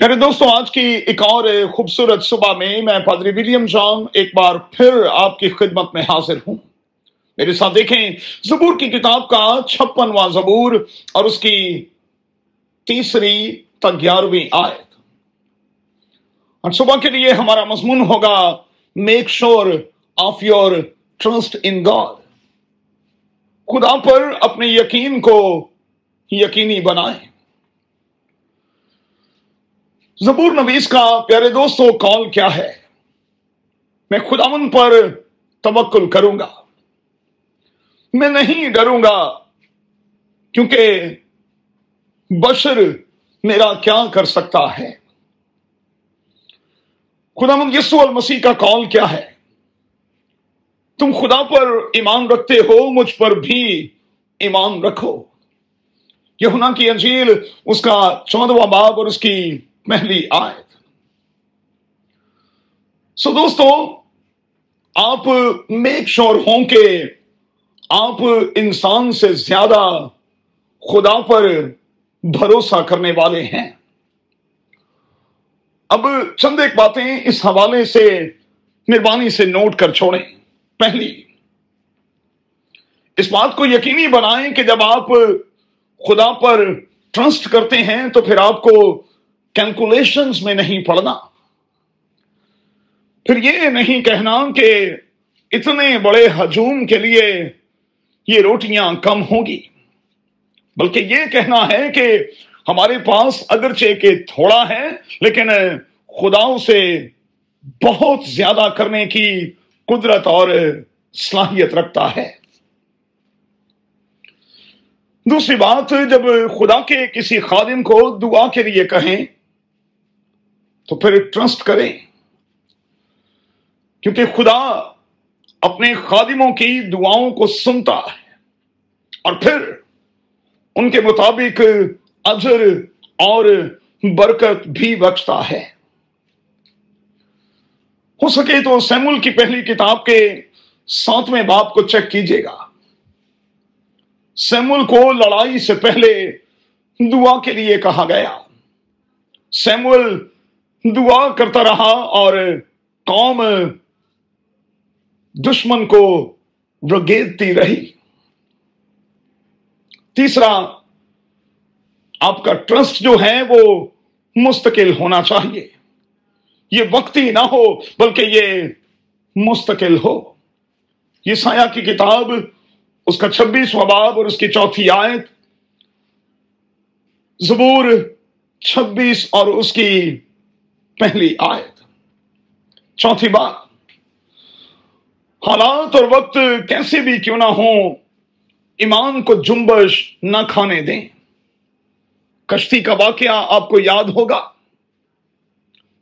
میرے دوستوں آج کی ایک اور خوبصورت صبح میں میں پادری ولیم جان ایک بار پھر آپ کی خدمت میں حاضر ہوں۔ میرے ساتھ دیکھیں، زبور کی کتاب کا چھپنواں زبور اور اس کی تیسری گیارہویں آیت۔ اور صبح کے لیے ہمارا مضمون ہوگا، make sure of your trust in God. خدا پر اپنے یقین کو یقینی بنائیں۔ زبور نویس کا پیارے دوستوں کال کیا ہے؟ میں خداون پر توکل کروں گا۔ میں نہیں ڈروں گا، کیونکہ بشر میرا کیا کر سکتا ہے؟ خدا مند یسو المسیح کا کال کیا ہے؟ تم خدا پر ایمان رکھتے ہو، مجھ پر بھی ایمان رکھو۔ یہ ہونا کی انجیل، اس کا چودواں باب اور اس کی پہلی آیت سو دوستو، آپ میک شور ہوں کہ آپ انسان سے زیادہ خدا پر بھروسہ کرنے والے ہیں۔ اب چند ایک باتیں اس حوالے سے، مہربانی سے نوٹ کر چھوڑیں۔ پہلی، اس بات کو یقینی بنائیں کہ جب آپ خدا پر ٹرسٹ کرتے ہیں تو پھر آپ کو کیلکولیشنز میں نہیں پڑھنا۔ پھر یہ نہیں کہنا کہ اتنے بڑے ہجوم کے لیے یہ روٹیاں کم ہوگی، بلکہ یہ کہنا ہے کہ ہمارے پاس اگرچہ کہ تھوڑا ہے، لیکن خدا سے بہت زیادہ کرنے کی قدرت اور صلاحیت رکھتا ہے۔ دوسری بات، جب خدا کے کسی خادم کو دعا کے لیے کہیں تو پھر ٹرسٹ کریں۔ کیونکہ خدا اپنے خادموں کی دعاؤں کو سنتا ہے۔ اور پھر ان کے مطابق اجر اور برکت بھی بچتا ہے۔ ہو سکے تو سیمول کی پہلی کتاب کے ساتویں باپ کو چیک کیجیے گا۔ سیمول کو لڑائی سے پہلے دعا کے لیے کہا گیا۔ سیمول دعا کرتا رہا اور قوم دشمن کو رگیدتی رہی۔ تیسرا، آپ کا ٹرسٹ جو ہے وہ مستقل ہونا چاہیے۔ یہ وقتی نہ ہو، بلکہ یہ مستقل ہو۔ یہ سایہ کی کتاب، اس کا چھبیس وباب اور اس کی چوتھی آیت، زبور چھبیس اور اس کی پہلی آیت۔ چوتھی بات۔ حالات اور وقت کیسے بھی کیوں نہ ہوں، ایمان کو جنبش نہ کھانے دیں۔ کشتی کا واقعہ آپ کو یاد ہوگا۔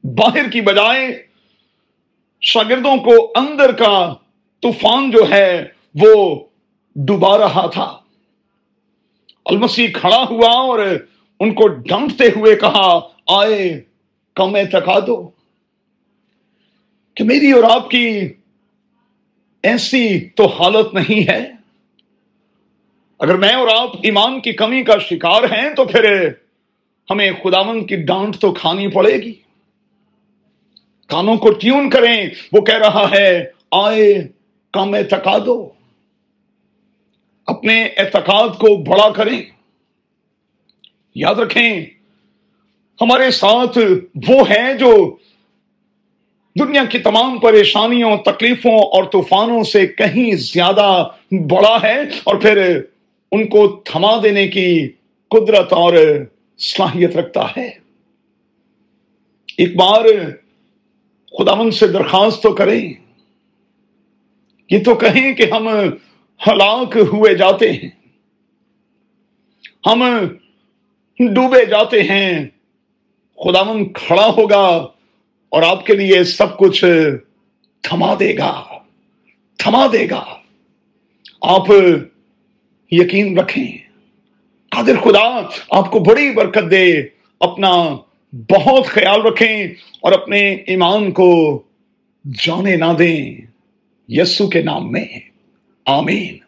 باہر کی بجائے شاگردوں کو اندر کا طوفان جو ہے وہ ڈبا رہا تھا۔ المسی کھڑا ہوا اور ان کو ڈانٹتے ہوئے کہا، آئے کم تکا دو۔ کہ میری اور آپ کی ایسی تو حالت نہیں ہے۔ اگر میں اور آپ ایمان کی کمی کا شکار ہیں تو پھر ہمیں خداون کی ڈانٹ تو کھانی پڑے گی۔ کانوں کو ٹیون کریں، وہ کہہ رہا ہے، آئے کم تکا دو۔ اپنے اعتقاد کو بڑا کریں۔ یاد رکھیں ہمارے ساتھ وہ ہے جو دنیا کی تمام پریشانیوں، تکلیفوں اور طوفانوں سے کہیں زیادہ بڑا ہے اور پھر ان کو تھما دینے کی قدرت اور صلاحیت رکھتا ہے۔ ایک بار خدا من سے درخواست تو کریں۔ یہ تو کہیں کہ ہم ہلاک ہوئے جاتے ہیں۔ ہم ڈوبے جاتے ہیں۔ خداون کھڑا ہوگا اور آپ کے لیے سب کچھ تھما دے گا، تھما دے گا۔ آپ یقین رکھیں۔ قادر خدا، آپ کو بڑی برکت دے۔ اپنا بہت خیال رکھیں اور اپنے ایمان کو جانے نہ دیں۔ یسو کے نام میں۔ آمین۔